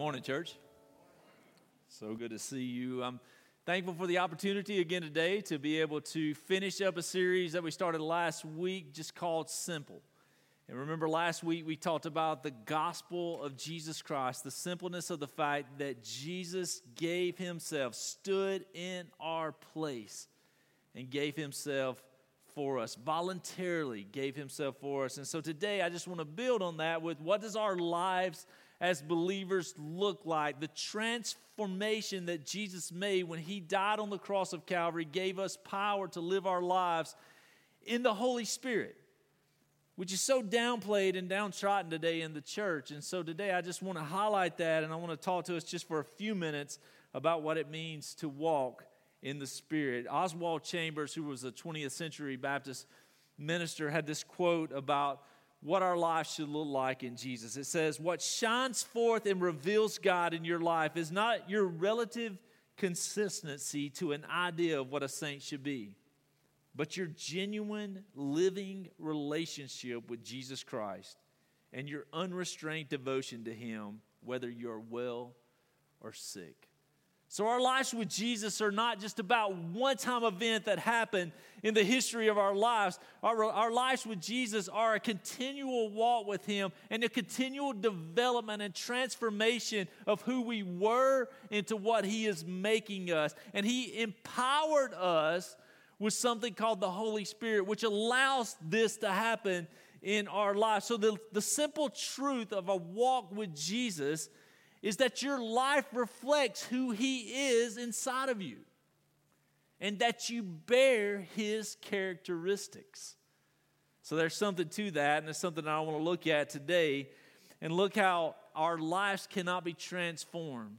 morning, church. So good to see you. I'm thankful for the opportunity again today to be able to finish up a series that we started last week just called Simple. And remember, last week we talked about the gospel of Jesus Christ, the simpleness of the fact that Jesus gave himself, stood in our place, and gave himself for us, voluntarily gave himself for us. And so today I just want to build on that with what does our lives as believers look like. The transformation that Jesus made when he died on the cross of Calvary gave us power to live our lives in the Holy Spirit, which is so downplayed and downtrodden today in the church. And so today I just want to highlight that and I want to talk to us just for a few minutes about what it means to walk in the Spirit. Oswald Chambers, who was a 20th century Baptist minister, had this quote about what our life should look like in Jesus. It says, What shines forth and reveals God in your life is not your relative consistency to an idea of what a saint should be, but your genuine living relationship with Jesus Christ and your unrestrained devotion to Him, whether you're well or sick. So, our lives with Jesus are not just about one time event that happened in the history of our lives. Our, our lives with Jesus are a continual walk with Him and a continual development and transformation of who we were into what He is making us. And He empowered us with something called the Holy Spirit, which allows this to happen in our lives. So, the, the simple truth of a walk with Jesus is that your life reflects who He is inside of you and that you bear His characteristics. So there's something to that, and it's something I want to look at today and look how our lives cannot be transformed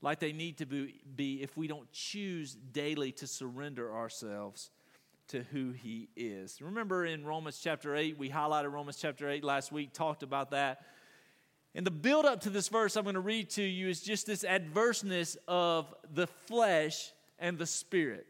like they need to be if we don't choose daily to surrender ourselves to who he is. Remember in Romans chapter 8, we highlighted Romans chapter 8 last week, talked about that. And the build up to this verse I'm going to read to you is just this adverseness of the flesh and the spirit.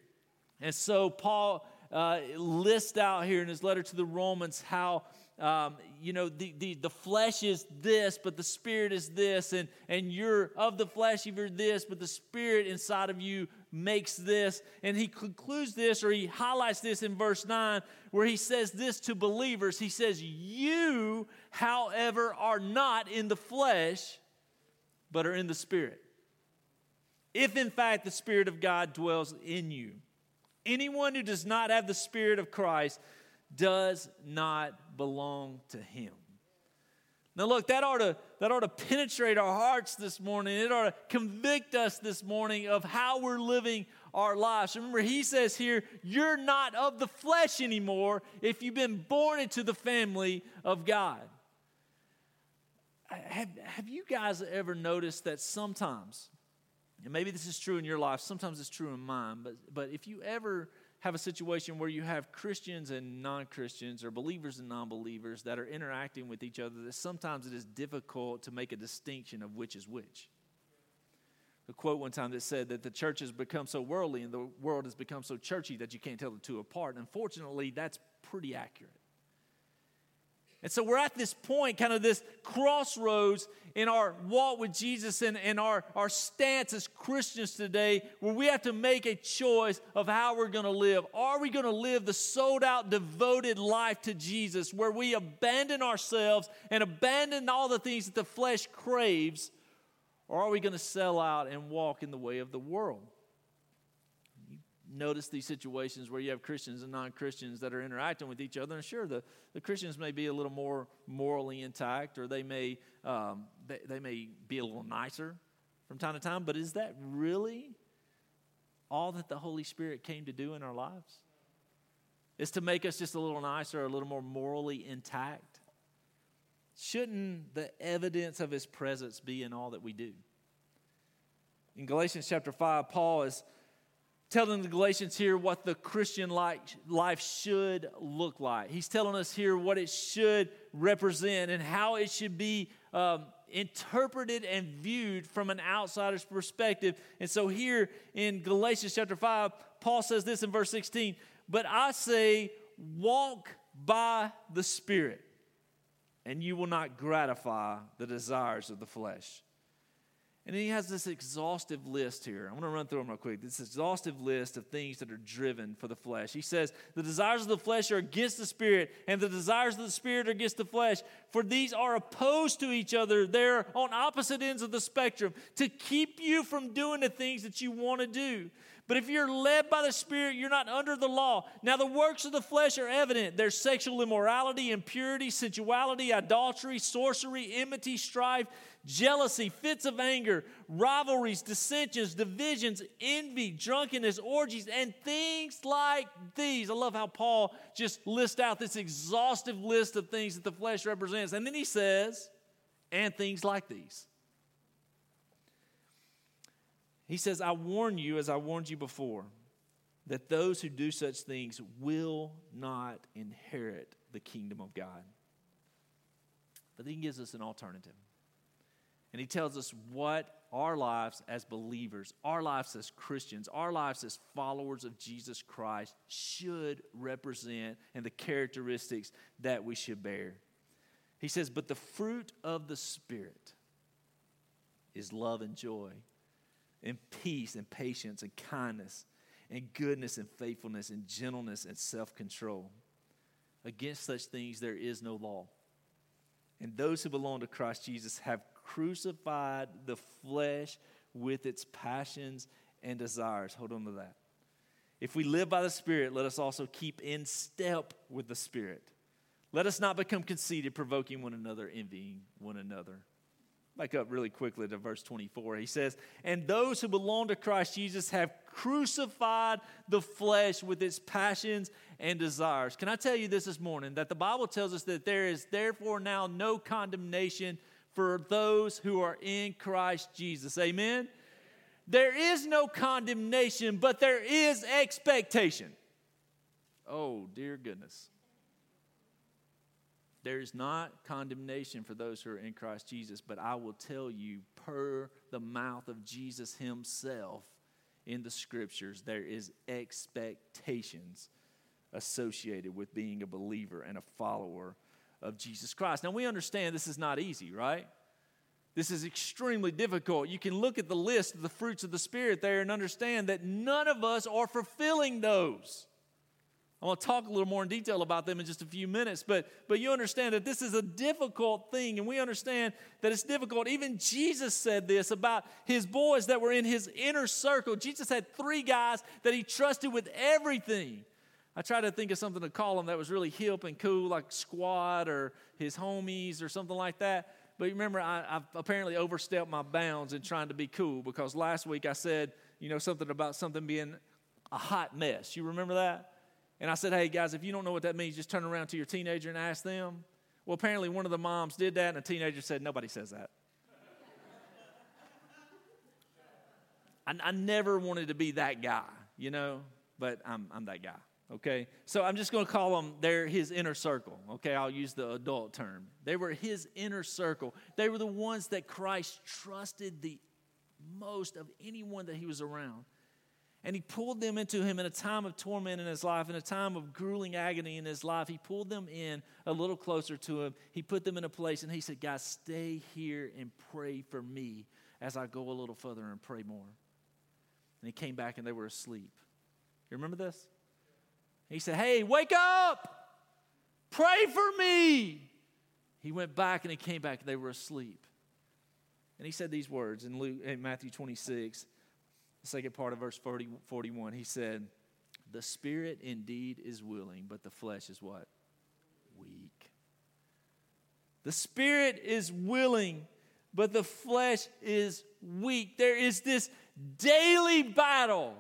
And so Paul uh, lists out here in his letter to the Romans how um, you know, the, the, the flesh is this, but the spirit is this, and, and you're of the flesh, if you're this, but the spirit inside of you makes this. And he concludes this, or he highlights this in verse 9, where he says this to believers. He says, You, however, are not in the flesh, but are in the spirit. If in fact the Spirit of God dwells in you, anyone who does not have the Spirit of Christ does not belong to Him. Now, look, that ought, to, that ought to penetrate our hearts this morning. It ought to convict us this morning of how we're living our lives. Remember, he says here, you're not of the flesh anymore if you've been born into the family of God. Have, have you guys ever noticed that sometimes, and maybe this is true in your life, sometimes it's true in mine, but, but if you ever have a situation where you have Christians and non Christians or believers and non believers that are interacting with each other, that sometimes it is difficult to make a distinction of which is which. A quote one time that said that the church has become so worldly and the world has become so churchy that you can't tell the two apart. Unfortunately, that's pretty accurate. And so we're at this point, kind of this crossroads in our walk with Jesus and, and our, our stance as Christians today, where we have to make a choice of how we're going to live. Are we going to live the sold out, devoted life to Jesus, where we abandon ourselves and abandon all the things that the flesh craves? Or are we going to sell out and walk in the way of the world? Notice these situations where you have Christians and non Christians that are interacting with each other. And sure, the, the Christians may be a little more morally intact or they may, um, they, they may be a little nicer from time to time, but is that really all that the Holy Spirit came to do in our lives? Is to make us just a little nicer, a little more morally intact? Shouldn't the evidence of His presence be in all that we do? In Galatians chapter 5, Paul is telling the Galatians here what the Christian life should look like. He's telling us here what it should represent and how it should be um, interpreted and viewed from an outsider's perspective. And so, here in Galatians chapter 5, Paul says this in verse 16 But I say, walk by the Spirit, and you will not gratify the desires of the flesh. And then he has this exhaustive list here. I'm going to run through them real quick. This exhaustive list of things that are driven for the flesh. He says, The desires of the flesh are against the spirit, and the desires of the spirit are against the flesh. For these are opposed to each other. They're on opposite ends of the spectrum to keep you from doing the things that you want to do. But if you're led by the Spirit, you're not under the law. Now, the works of the flesh are evident there's sexual immorality, impurity, sensuality, idolatry, sorcery, enmity, strife, jealousy, fits of anger, rivalries, dissensions, divisions, envy, drunkenness, orgies, and things like these. I love how Paul just lists out this exhaustive list of things that the flesh represents. And then he says, and things like these. He says, I warn you, as I warned you before, that those who do such things will not inherit the kingdom of God. But then he gives us an alternative. And he tells us what our lives as believers, our lives as Christians, our lives as followers of Jesus Christ should represent and the characteristics that we should bear. He says, But the fruit of the Spirit is love and joy and peace and patience and kindness and goodness and faithfulness and gentleness and self control. Against such things there is no law. And those who belong to Christ Jesus have crucified the flesh with its passions and desires. Hold on to that. If we live by the Spirit, let us also keep in step with the Spirit. Let us not become conceited, provoking one another, envying one another. Back up really quickly to verse 24. He says, And those who belong to Christ Jesus have crucified the flesh with its passions and desires. Can I tell you this this morning? That the Bible tells us that there is therefore now no condemnation for those who are in Christ Jesus. Amen? There is no condemnation, but there is expectation. Oh, dear goodness. There is not condemnation for those who are in Christ Jesus, but I will tell you, per the mouth of Jesus himself in the scriptures, there is expectations associated with being a believer and a follower of Jesus Christ. Now, we understand this is not easy, right? This is extremely difficult. You can look at the list of the fruits of the Spirit there and understand that none of us are fulfilling those. I want to talk a little more in detail about them in just a few minutes, but, but you understand that this is a difficult thing, and we understand that it's difficult. Even Jesus said this about his boys that were in his inner circle. Jesus had three guys that he trusted with everything. I tried to think of something to call him that was really hip and cool, like squad or his homies or something like that. But remember, I, have apparently overstepped my bounds in trying to be cool because last week I said, you know, something about something being a hot mess. You remember that? And I said, hey, guys, if you don't know what that means, just turn around to your teenager and ask them. Well, apparently one of the moms did that, and a teenager said, nobody says that. I, I, never wanted to be that guy, you know, but I'm, I'm that guy, okay? So I'm just going to call them, they're his inner circle, okay? I'll use the adult term. They were his inner circle. They were the ones that Christ trusted the most of anyone that he was around. And he pulled them into him in a time of torment in his life, in a time of grueling agony in his life. He pulled them in a little closer to him. He put them in a place and he said, Guys, stay here and pray for me as I go a little further and pray more. And he came back and they were asleep. You remember this? He said, Hey, wake up! Pray for me! He went back and he came back and they were asleep. And he said these words in, Luke, in Matthew 26 the second part of verse 40, 41, he said, The spirit indeed is willing, but the flesh is what? Weak. The spirit is willing, but the flesh is weak. There is this daily battle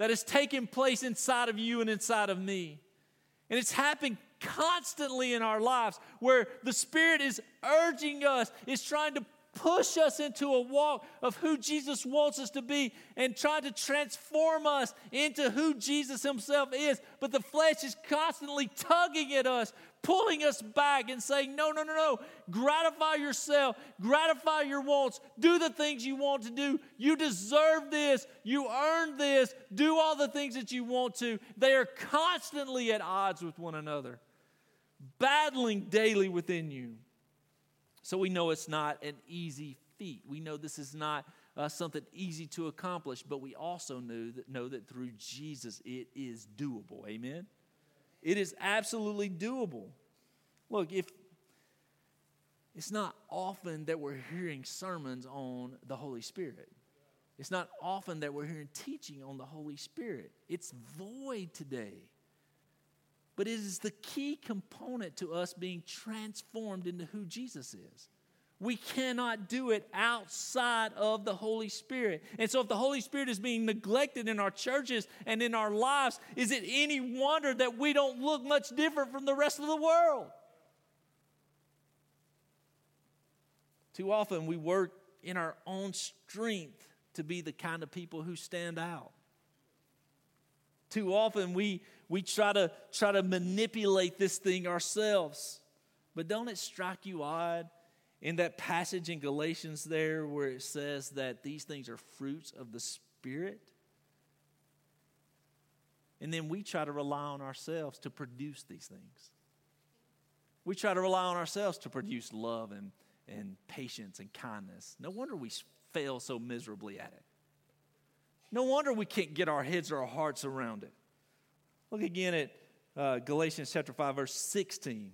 that is taking place inside of you and inside of me. And it's happening constantly in our lives where the Spirit is urging us, is trying to push us into a walk of who Jesus wants us to be and try to transform us into who Jesus Himself is. But the flesh is constantly tugging at us, pulling us back and saying, No, no, no, no. Gratify yourself, gratify your wants, do the things you want to do. You deserve this, you earned this, do all the things that you want to. They are constantly at odds with one another, battling daily within you. So we know it's not an easy feat. We know this is not uh, something easy to accomplish, but we also know that, know that through Jesus it is doable. Amen? It is absolutely doable. Look, if it's not often that we're hearing sermons on the Holy Spirit. It's not often that we're hearing teaching on the Holy Spirit. It's void today. But it is the key component to us being transformed into who Jesus is. We cannot do it outside of the Holy Spirit. And so, if the Holy Spirit is being neglected in our churches and in our lives, is it any wonder that we don't look much different from the rest of the world? Too often, we work in our own strength to be the kind of people who stand out. Too often, we, we try, to, try to manipulate this thing ourselves. But don't it strike you odd in that passage in Galatians there where it says that these things are fruits of the Spirit? And then we try to rely on ourselves to produce these things. We try to rely on ourselves to produce love and, and patience and kindness. No wonder we fail so miserably at it. No wonder we can't get our heads or our hearts around it. Look again at uh, Galatians chapter 5, verse 16.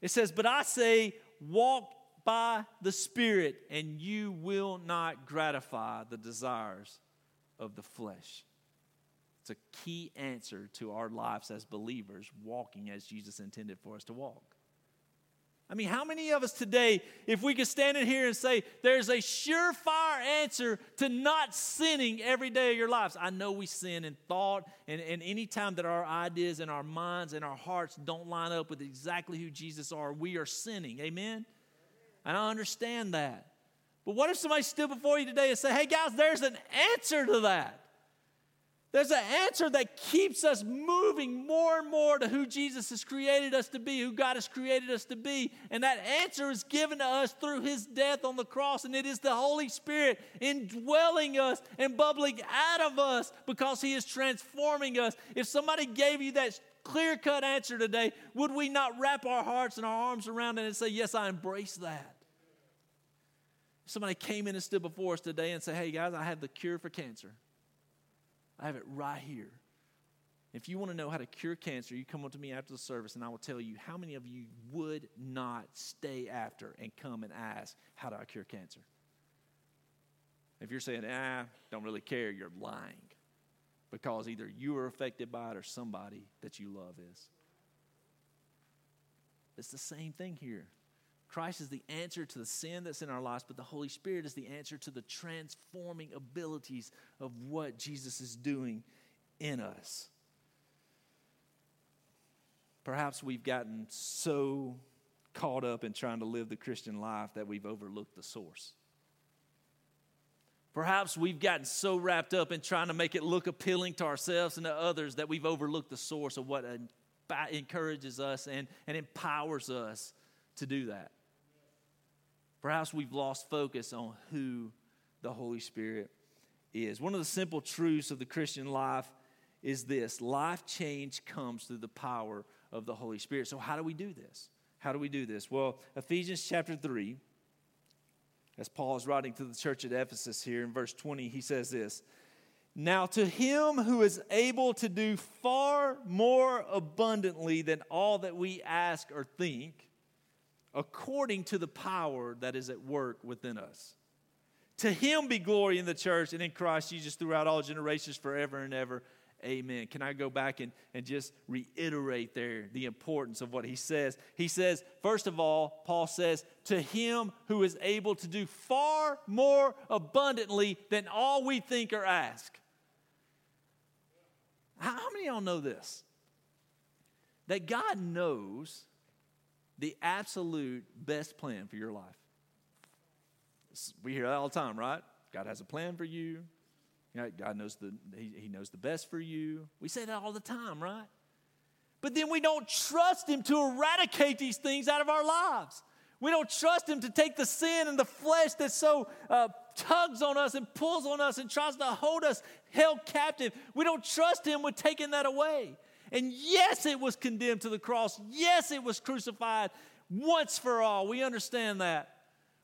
It says, But I say, walk by the Spirit, and you will not gratify the desires of the flesh. It's a key answer to our lives as believers, walking as Jesus intended for us to walk. I mean, how many of us today, if we could stand in here and say, there's a surefire answer to not sinning every day of your lives? I know we sin in thought, and, and any time that our ideas and our minds and our hearts don't line up with exactly who Jesus are, we are sinning. Amen? And I understand that. But what if somebody stood before you today and said, hey guys, there's an answer to that? There's an answer that keeps us moving more and more to who Jesus has created us to be, who God has created us to be. And that answer is given to us through his death on the cross. And it is the Holy Spirit indwelling us and bubbling out of us because he is transforming us. If somebody gave you that clear cut answer today, would we not wrap our hearts and our arms around it and say, Yes, I embrace that? Somebody came in and stood before us today and said, Hey guys, I have the cure for cancer. I have it right here. If you want to know how to cure cancer, you come up to me after the service and I will tell you how many of you would not stay after and come and ask, How do I cure cancer? If you're saying, Ah, don't really care, you're lying. Because either you are affected by it or somebody that you love is. It's the same thing here. Christ is the answer to the sin that's in our lives, but the Holy Spirit is the answer to the transforming abilities of what Jesus is doing in us. Perhaps we've gotten so caught up in trying to live the Christian life that we've overlooked the source. Perhaps we've gotten so wrapped up in trying to make it look appealing to ourselves and to others that we've overlooked the source of what encourages us and, and empowers us to do that. Perhaps we've lost focus on who the Holy Spirit is. One of the simple truths of the Christian life is this life change comes through the power of the Holy Spirit. So, how do we do this? How do we do this? Well, Ephesians chapter 3, as Paul is writing to the church at Ephesus here in verse 20, he says this Now, to him who is able to do far more abundantly than all that we ask or think, according to the power that is at work within us. To him be glory in the church and in Christ Jesus throughout all generations, forever and ever. Amen. Can I go back and, and just reiterate there the importance of what he says? He says, first of all, Paul says, to him who is able to do far more abundantly than all we think or ask. How, many of y'all know this? That God knows the absolute best plan for your life. We hear that all the time, right? God has a plan for you. God knows the, he, he knows the best for you. We say that all the time, right? But then we don't trust Him to eradicate these things out of our lives. We don't trust Him to take the sin and the flesh that so uh, tugs on us and pulls on us and tries to hold us held captive. We don't trust Him with taking that away. And yes, it was condemned to the cross. Yes, it was crucified once for all. We understand that.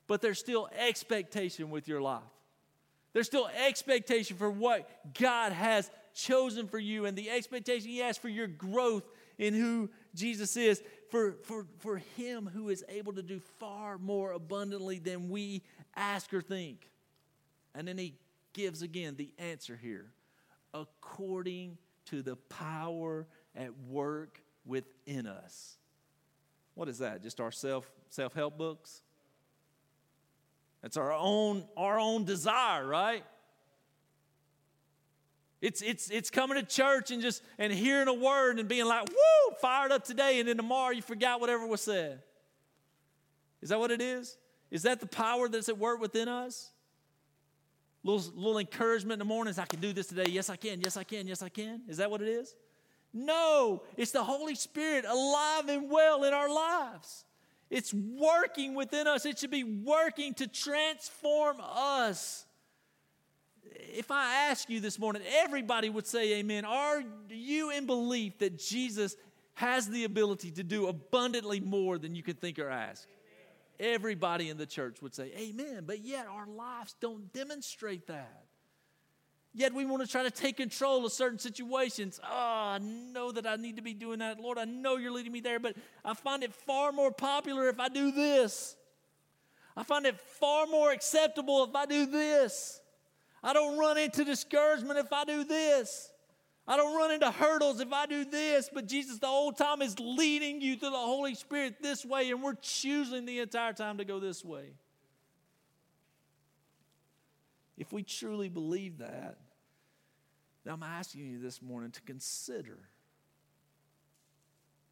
but there's still expectation with your life. There's still expectation for what God has chosen for you and the expectation He has for your growth in who Jesus is, for, for, for Him who is able to do far more abundantly than we ask or think. And then He gives again the answer here according to the power at work within us. What is that? Just our self self help books? That's our own our own desire, right? It's, it's, it's coming to church and just and hearing a word and being like, woo, fired up today, and then tomorrow you forgot whatever was said. Is that what it is? Is that the power that's at work within us? Little, little encouragement in the mornings, I can do this today. Yes, I can. Yes, I can. Yes, I can. Is that what it is? No, it's the Holy Spirit alive and well in our lives. It's working within us. It should be working to transform us if I ask you this morning, everybody would say amen. Are you in belief that Jesus has the ability to do abundantly more than you can think or ask? Everybody in the church would say amen, but yet our lives don't demonstrate that. Yet we want to try to take control of certain situations. Oh, I know that I need to be doing that. Lord, I know you're leading me there, but I find it far more popular if I do this. I find it far more acceptable if I do this. I don't run into discouragement if I do this. I don't run into hurdles if I do this. But Jesus, the whole time, is leading you through the Holy Spirit this way, and we're choosing the entire time to go this way. If we truly believe that, now I'm asking you this morning to consider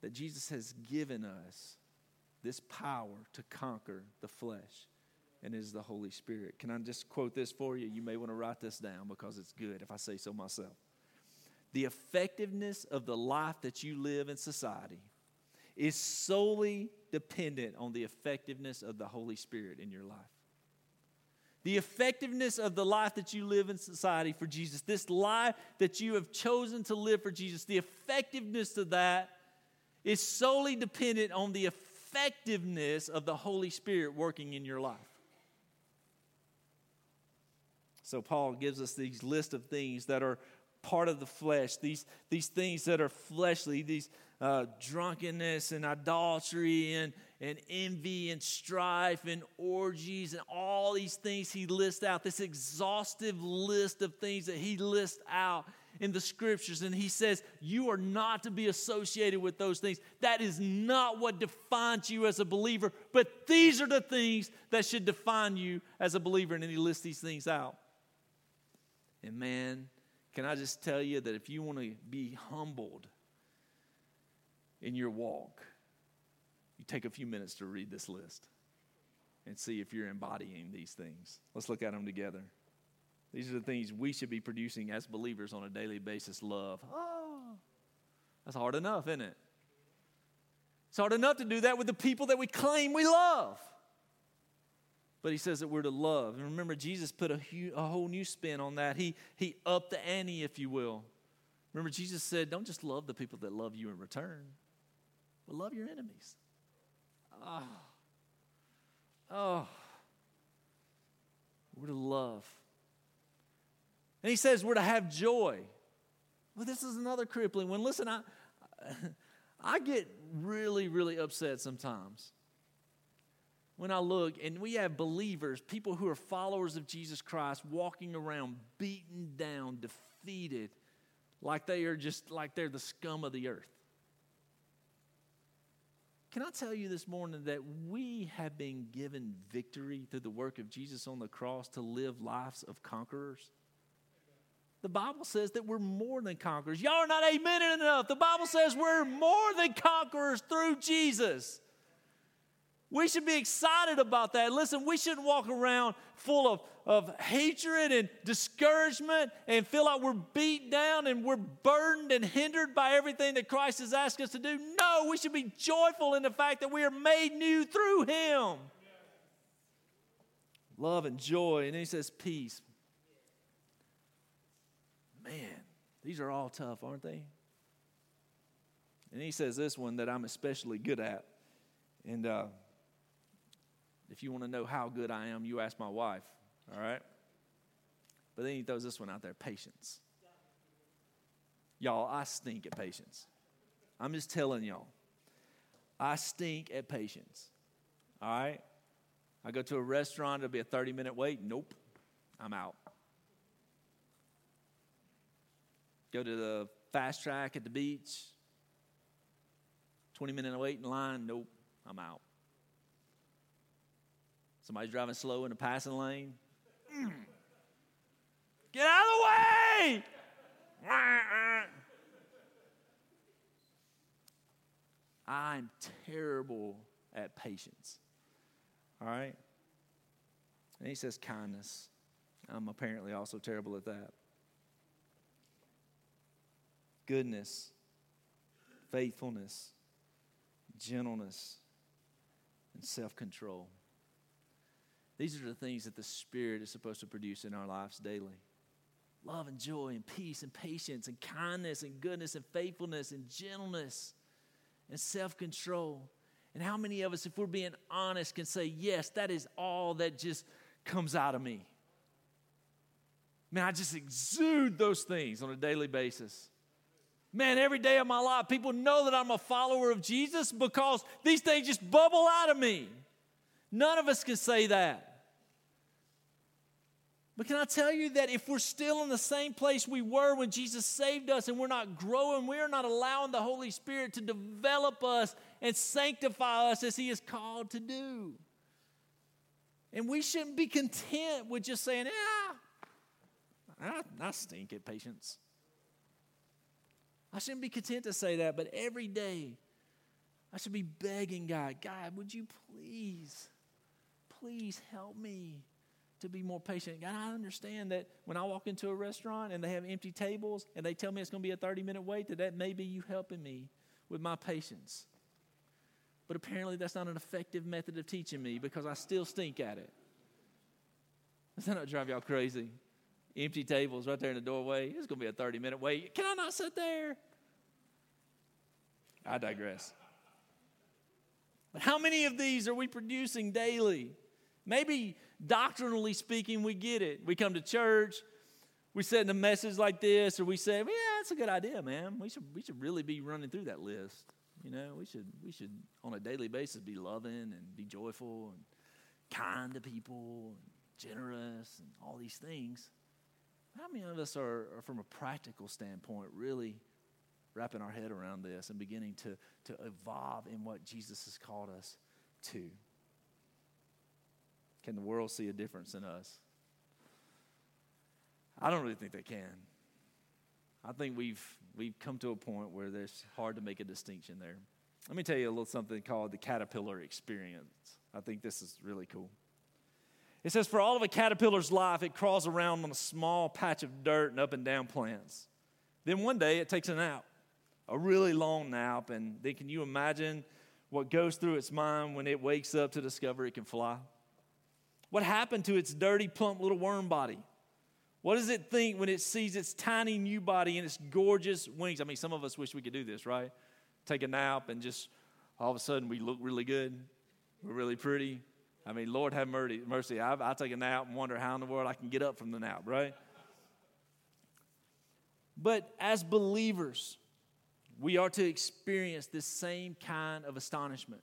that Jesus has given us this power to conquer the flesh and is the Holy Spirit. Can I just quote this for you? You may want to write this down because it's good if I say so myself. The effectiveness of the life that you live in society is solely dependent on the effectiveness of the Holy Spirit in your life. The effectiveness of the life that you live in society for Jesus, this life that you have chosen to live for Jesus, the effectiveness of that is solely dependent on the effectiveness of the Holy Spirit working in your life. So Paul gives us these list of things that are part of the flesh, these, these things that are fleshly, these uh, drunkenness and idolatry and, and envy and strife and orgies and all these things he lists out, this exhaustive list of things that he lists out in the scriptures. And he says, You are not to be associated with those things. That is not what defines you as a believer, but these are the things that should define you as a believer. And then he lists these things out. And man, can I just tell you that if you want to be humbled in your walk, you take a few minutes to read this list and see if you're embodying these things. Let's look at them together. These are the things we should be producing as believers on a daily basis love. Oh, that's hard enough, isn't it? It's hard enough to do that with the people that we claim we love. But he says that we're to love. And remember, Jesus put a, a whole new spin on that. He, he upped the ante, if you will. Remember, Jesus said, don't just love the people that love you in return, but love your enemies. Oh. Oh. We're to love. And he says we're to have joy. Well, this is another crippling one. Listen, I, I get really, really upset sometimes when I look and we have believers, people who are followers of Jesus Christ, walking around beaten down, defeated, like they are just like they're the scum of the earth. Can I tell you this morning that we have been given victory through the work of Jesus on the cross to live lives of conquerors? The Bible says that we're more than conquerors. Y'all are not amen enough. The Bible says we're more than conquerors through Jesus. We should be excited about that. Listen, we shouldn't walk around full of, of hatred and discouragement and feel like we're beat down and we're burdened and hindered by everything that Christ has asked us to do. No, we should be joyful in the fact that we are made new through Him. Love and joy. And then He says, peace. Man, these are all tough, aren't they? And He says this one that I'm especially good at. And, uh, If you want to know how good I am, you ask my wife, all right? But then he throws this one out there patience. Y'all, I stink at patience. I'm just telling y'all. I stink at patience. All right? I go to a restaurant, it'll be a 30 minute wait. Nope, I'm out. Go to the fast track at the beach, 20 minute wait in line. Nope, I'm out. Somebody's driving slow in the passing lane. Mm. Get out of the way! I'm terrible at patience. All right? And he says kindness. I'm apparently also terrible at that. Goodness, faithfulness, gentleness, and self control. These are the things that the Spirit is supposed to produce in our lives daily love and joy and peace and patience and kindness and goodness and faithfulness and gentleness and self control. And how many of us, if we're being honest, can say, Yes, that is all that just comes out of me? Man, I just exude those things on a daily basis. Man, every day of my life, people know that I'm a follower of Jesus because these things just bubble out of me. None of us can say that. But can I tell you that if we're still in the same place we were when Jesus saved us and we're not growing, we're not allowing the Holy Spirit to develop us and sanctify us as He is called to do. And we shouldn't be content with just saying, yeah, I, I stink at patience. I shouldn't be content to say that, but every day I should be begging God, God, would you please, please help me to be more patient. God, I understand that when I walk into a restaurant and they have empty tables and they tell me it's going to be a 30 minute wait, that that may be you helping me with my patience. But apparently, that's not an effective method of teaching me because I still stink at it. Does that not drive y'all crazy? Empty tables right there in the doorway. It's going to be a 30 minute wait. Can I not sit there? I digress. But how many of these are we producing daily? Maybe doctrinally speaking, we get it. We come to church, we send a message like this, or we say, well, yeah, that's a good idea, man. We should, we should really be running through that list. You know, we should, we should, on a daily basis, be loving and be joyful and kind to people and generous and all these things. How many of us are, are from a practical standpoint, really wrapping our head around this and beginning to, to evolve in what Jesus has called us to? Can the world see a difference in us? I don't really think they can. I think we've we've come to a point where it's hard to make a distinction there. Let me tell you a little something called the caterpillar experience. I think this is really cool. It says, for all of a caterpillar's life, it crawls around on a small patch of dirt and up and down plants. Then one day it takes a nap, a really long nap. And then can you imagine what goes through its mind when it wakes up to discover it can fly? What happened to its dirty, plump little worm body? What does it think when it sees its tiny new body and its gorgeous wings? I mean, some of us wish we could do this, right? Take a nap and just all of a sudden we look really good. We're really pretty. I mean, Lord have mercy. mercy. I, I take a nap and wonder how in the world I can get up from the nap, right? But as believers, we are to experience this same kind of astonishment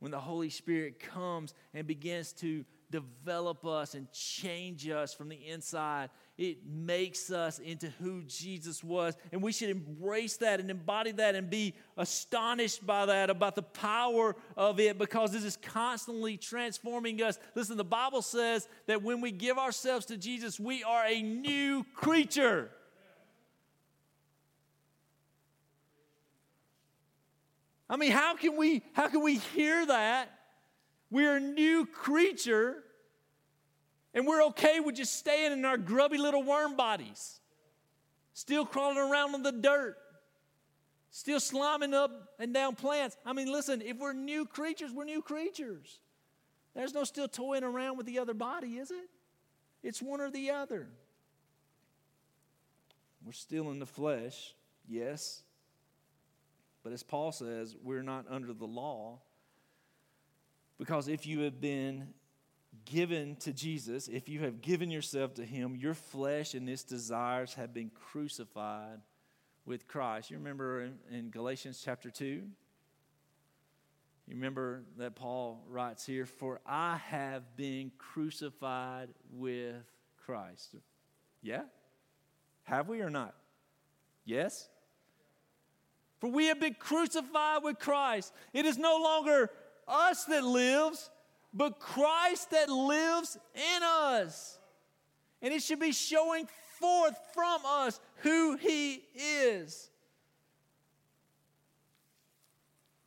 when the Holy Spirit comes and begins to develop us and change us from the inside. It makes us into who Jesus was. And we should embrace that and embody that and be astonished by that, about the power of it, because this is constantly transforming us. Listen, the Bible says that when we give ourselves to Jesus, we are a new creature. I mean, how can we how can we hear that? We're a new creature, and we're okay with just staying in our grubby little worm bodies, still crawling around in the dirt, still sliming up and down plants. I mean, listen, if we're new creatures, we're new creatures. There's no still toying around with the other body, is it? It's one or the other. We're still in the flesh, yes. But as Paul says, we're not under the law. Because if you have been given to Jesus, if you have given yourself to Him, your flesh and its desires have been crucified with Christ. You remember in, in Galatians chapter 2? You remember that Paul writes here, For I have been crucified with Christ. Yeah? Have we or not? Yes? For we have been crucified with Christ. It is no longer us that lives, but Christ that lives in us. And it should be showing forth from us who he is.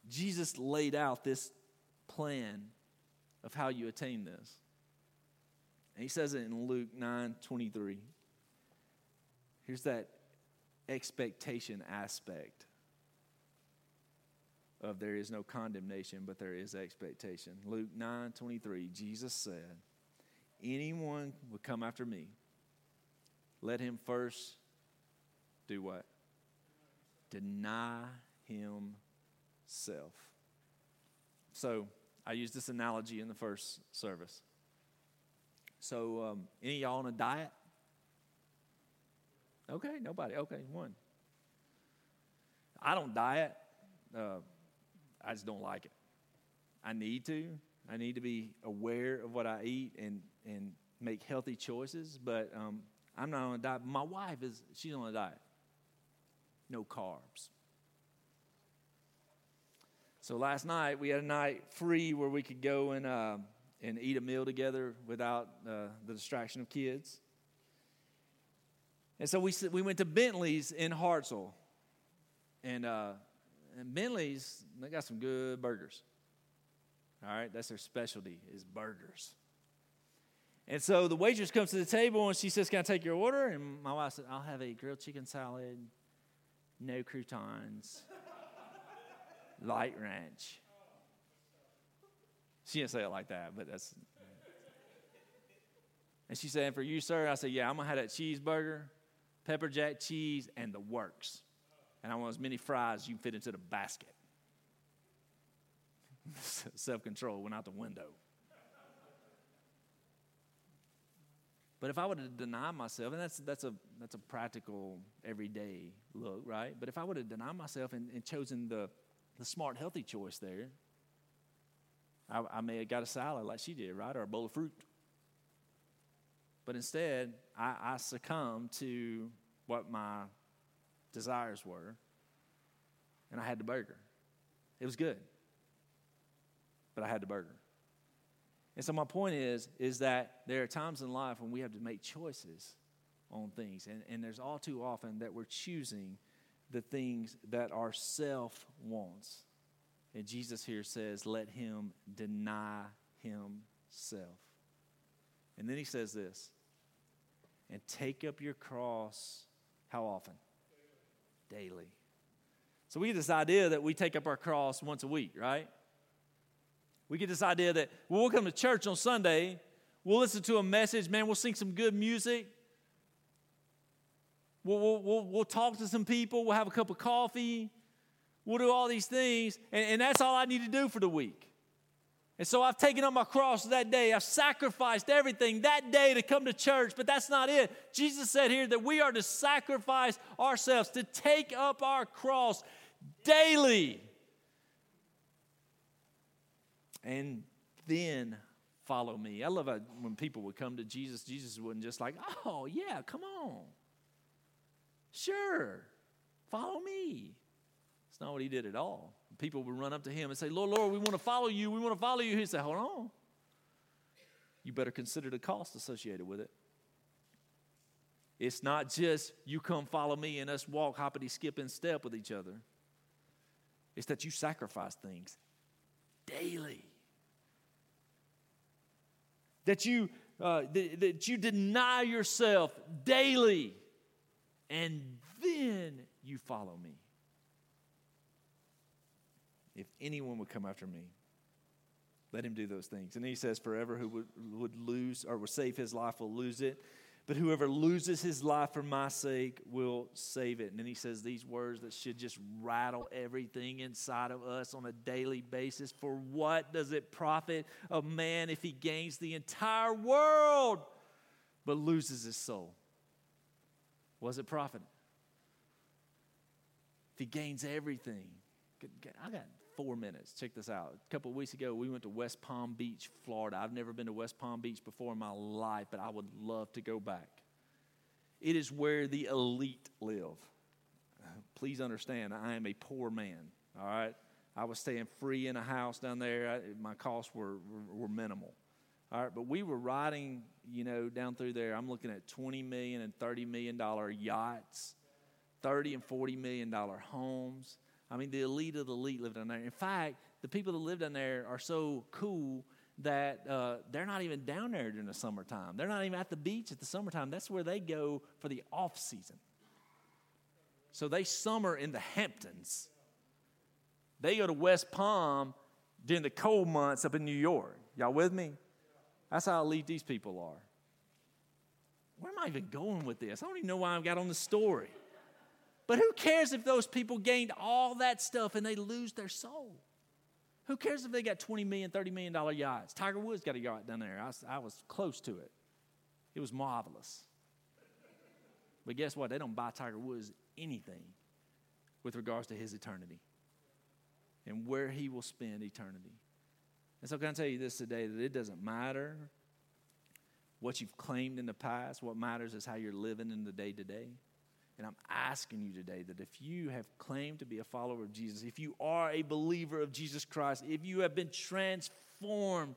Jesus laid out this plan of how you attain this. And he says it in Luke 9 23. Here's that expectation aspect of there is no condemnation, but there is expectation. Luke 9 23, Jesus said, Anyone would come after me, let him first do what? Deny himself. So I used this analogy in the first service. So, um, any y'all on a diet? Okay, nobody. Okay, one. I don't diet. Uh, I just don't like it. I need to. I need to be aware of what I eat and, and make healthy choices, but um, I'm not on a diet. My wife is, she's on a diet. No carbs. So last night we had a night free where we could go and, uh, and eat a meal together without uh, the distraction of kids. And so we, we went to Bentley's in Hartselle. And uh, and Bentley's, they got some good burgers. All right, that's their specialty is burgers. And so the waitress comes to the table and she says, Can I take your order? And my wife said, I'll have a grilled chicken salad, no croutons, light ranch. She didn't say it like that, but that's. And she said, and For you, sir? I said, Yeah, I'm going to have that cheeseburger, pepper jack cheese, and the works and I want as many fries as you can fit into the basket. Self control went out the window. But if I would have denied myself, and that's, that's, a, that's a practical, everyday look, right? But if I would have denied myself and, and chosen the, the smart, healthy choice there, I, I may have got a salad like she did, right? Or a bowl of fruit. But instead, I, I succumbed to what my desires were, and I had the burger. It was good, but I had the burger. And so my point is, is that there are times in life when we have to make choices on things, and, and there's all too often that we're choosing the things that our self wants. And Jesus here says, let him deny himself. And then he says this, and take up your cross how often? Daily. So we get this idea that we take up our cross once a week, right? We get this idea that well, come to church on Sunday, we'll listen to a message, man, we'll sing some good music, we'll, we'll, we'll, we'll talk to some people, we'll have a cup of coffee, we'll do all these things, and, and that's all I need to do for the week. And so I've taken up my cross that day. I've sacrificed everything that day to come to church, but that's not it. Jesus said here that we are to sacrifice ourselves, to take up our cross daily. And then follow me. I love it when people would come to Jesus, Jesus wouldn't just like, oh, yeah, come on. Sure, follow me. It's not what he did at all people would run up to him and say, Lord, Lord, we want to follow you. We want to follow you. He'd say, Hold on. You better consider the cost associated with it. It's not just you come follow me and us walk hoppity skip and step with each other. It's that you sacrifice things daily. That you uh, th- that you deny yourself daily, and then you follow me. If anyone would come after me, let him do those things. And he says, Forever who would, would lose or would save his life will lose it. But whoever loses his life for my sake will save it. And then he says these words that should just rattle everything inside of us on a daily basis. For what does it profit a man if he gains the entire world but loses his soul? Was it profit? If he gains everything, I got four minutes. Check this out. A couple weeks ago, we went to West Palm Beach, Florida. I've never been to West Palm Beach before in my life, but I would love to go back. It is where the elite live. Please understand, I am a poor man, all right? I was staying free in a house down there. I, my costs were, were, were minimal. All right, but we were riding, you know, down through there. I'm looking at 20 million and 30 million dollar yachts, 30 and 40 million dollar homes. I mean, the elite of the elite live down there. In fact, the people that live down there are so cool that uh, they're not even down there during the summertime. They're not even at the beach at the summertime. That's where they go for the off season. So they summer in the Hamptons. They go to West Palm during the cold months up in New York. Y'all with me? That's how elite these people are. Where am I even going with this? I don't even know why I've got on the story. But who cares if those people gained all that stuff and they lose their soul? Who cares if they got 20 million, 30 million dollar yachts? Tiger Woods got a yacht down there. I, I was close to it. It was marvelous. But guess what? They don't buy Tiger Woods anything with regards to his eternity and where he will spend eternity. And so, can I tell you this today that it doesn't matter what you've claimed in the past, what matters is how you're living in the day to day. And I'm asking you today that if you have claimed to be a follower of Jesus, if you are a believer of Jesus Christ, if you have been transformed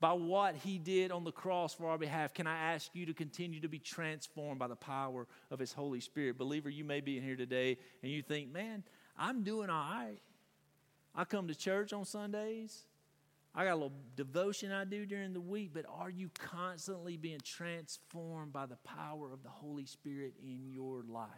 by what he did on the cross for our behalf, can I ask you to continue to be transformed by the power of his Holy Spirit? Believer, you may be in here today and you think, man, I'm doing all right. I come to church on Sundays. I got a little devotion I do during the week, but are you constantly being transformed by the power of the Holy Spirit in your life?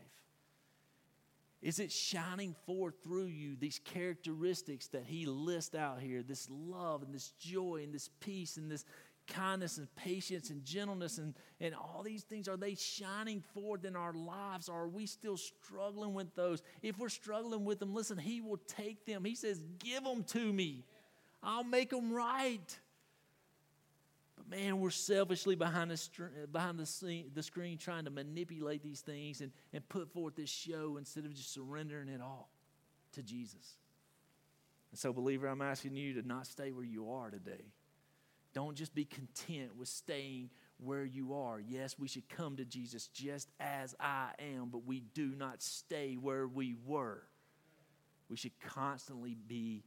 Is it shining forth through you these characteristics that he lists out here this love and this joy and this peace and this kindness and patience and gentleness and, and all these things? Are they shining forth in our lives? Are we still struggling with those? If we're struggling with them, listen, he will take them. He says, Give them to me. I'll make them right. But man, we're selfishly behind the, behind the, scene, the screen trying to manipulate these things and, and put forth this show instead of just surrendering it all to Jesus. And so, believer, I'm asking you to not stay where you are today. Don't just be content with staying where you are. Yes, we should come to Jesus just as I am, but we do not stay where we were. We should constantly be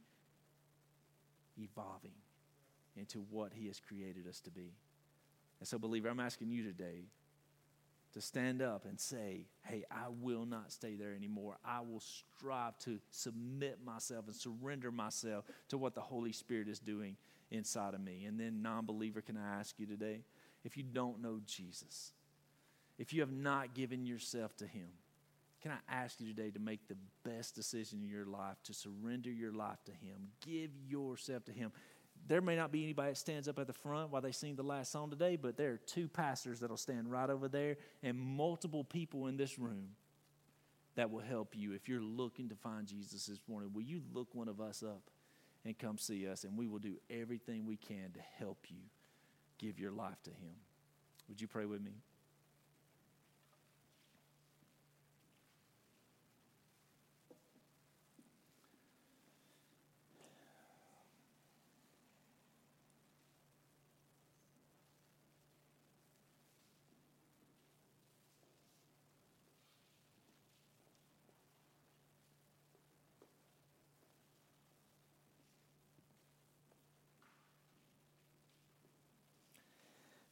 evolving into what He has created us to be. And so, believer, I'm asking you today to stand up and say, Hey, I will not stay there anymore. I will strive to submit myself and surrender myself to what the Holy Spirit is doing inside of me. And then, non believer, can I ask you today, if you don't know Jesus, if you have not given yourself to Him, can I ask you today to make the best decision in your life, to surrender your life to Him? Give yourself to Him. There may not be anybody that stands up at the front while they sing the last song today, but there are two pastors that'll stand right over there and multiple people in this room that will help you. If you're looking to find Jesus this morning, will you look one of us up and come see us? And we will do everything we can to help you give your life to Him. Would you pray with me?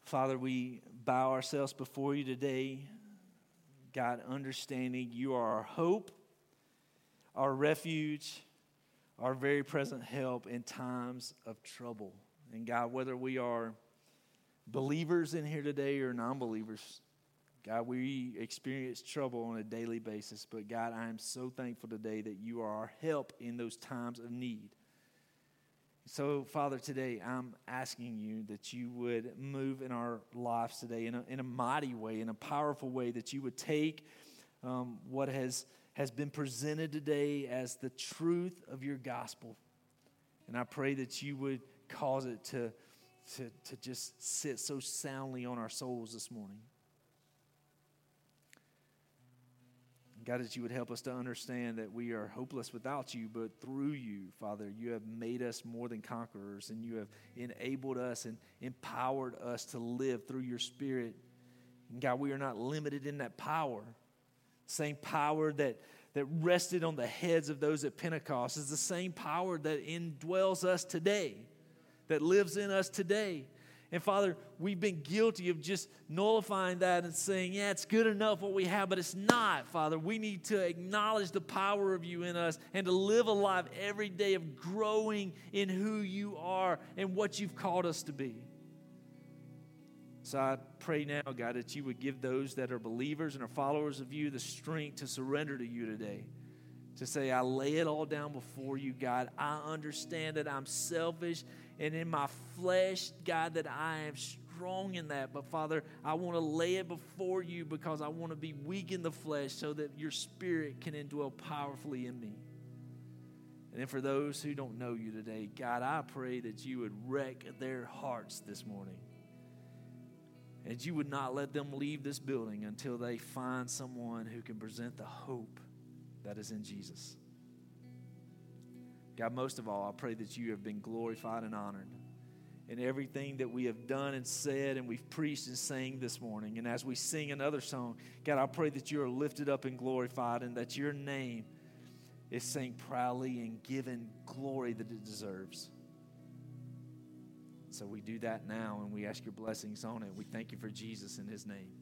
Father, we bow ourselves before you today. God, understanding you are our hope, our refuge, our very present help in times of trouble. And God, whether we are believers in here today or non believers, God, we experience trouble on a daily basis. But God, I am so thankful today that you are our help in those times of need. So, Father, today I'm asking you that you would move in our lives today in a, in a mighty way, in a powerful way, that you would take um, what has, has been presented today as the truth of your gospel. And I pray that you would cause it to, to, to just sit so soundly on our souls this morning. God, that you would help us to understand that we are hopeless without you, but through you, Father, you have made us more than conquerors, and you have enabled us and empowered us to live through your Spirit. And God, we are not limited in that power. Same power that, that rested on the heads of those at Pentecost is the same power that indwells us today, that lives in us today. And Father, we've been guilty of just nullifying that and saying, yeah, it's good enough what we have, but it's not, Father. We need to acknowledge the power of you in us and to live a life every day of growing in who you are and what you've called us to be. So I pray now, God, that you would give those that are believers and are followers of you the strength to surrender to you today. To say, I lay it all down before you, God. I understand that I'm selfish and in my flesh, God, that I am strong in that. But Father, I want to lay it before you because I want to be weak in the flesh so that your spirit can indwell powerfully in me. And then for those who don't know you today, God, I pray that you would wreck their hearts this morning. And you would not let them leave this building until they find someone who can present the hope that is in Jesus. God, most of all, I pray that you have been glorified and honored in everything that we have done and said and we've preached and sang this morning. And as we sing another song, God, I pray that you are lifted up and glorified and that your name is sang proudly and given glory that it deserves. So we do that now and we ask your blessings on it. We thank you for Jesus in his name.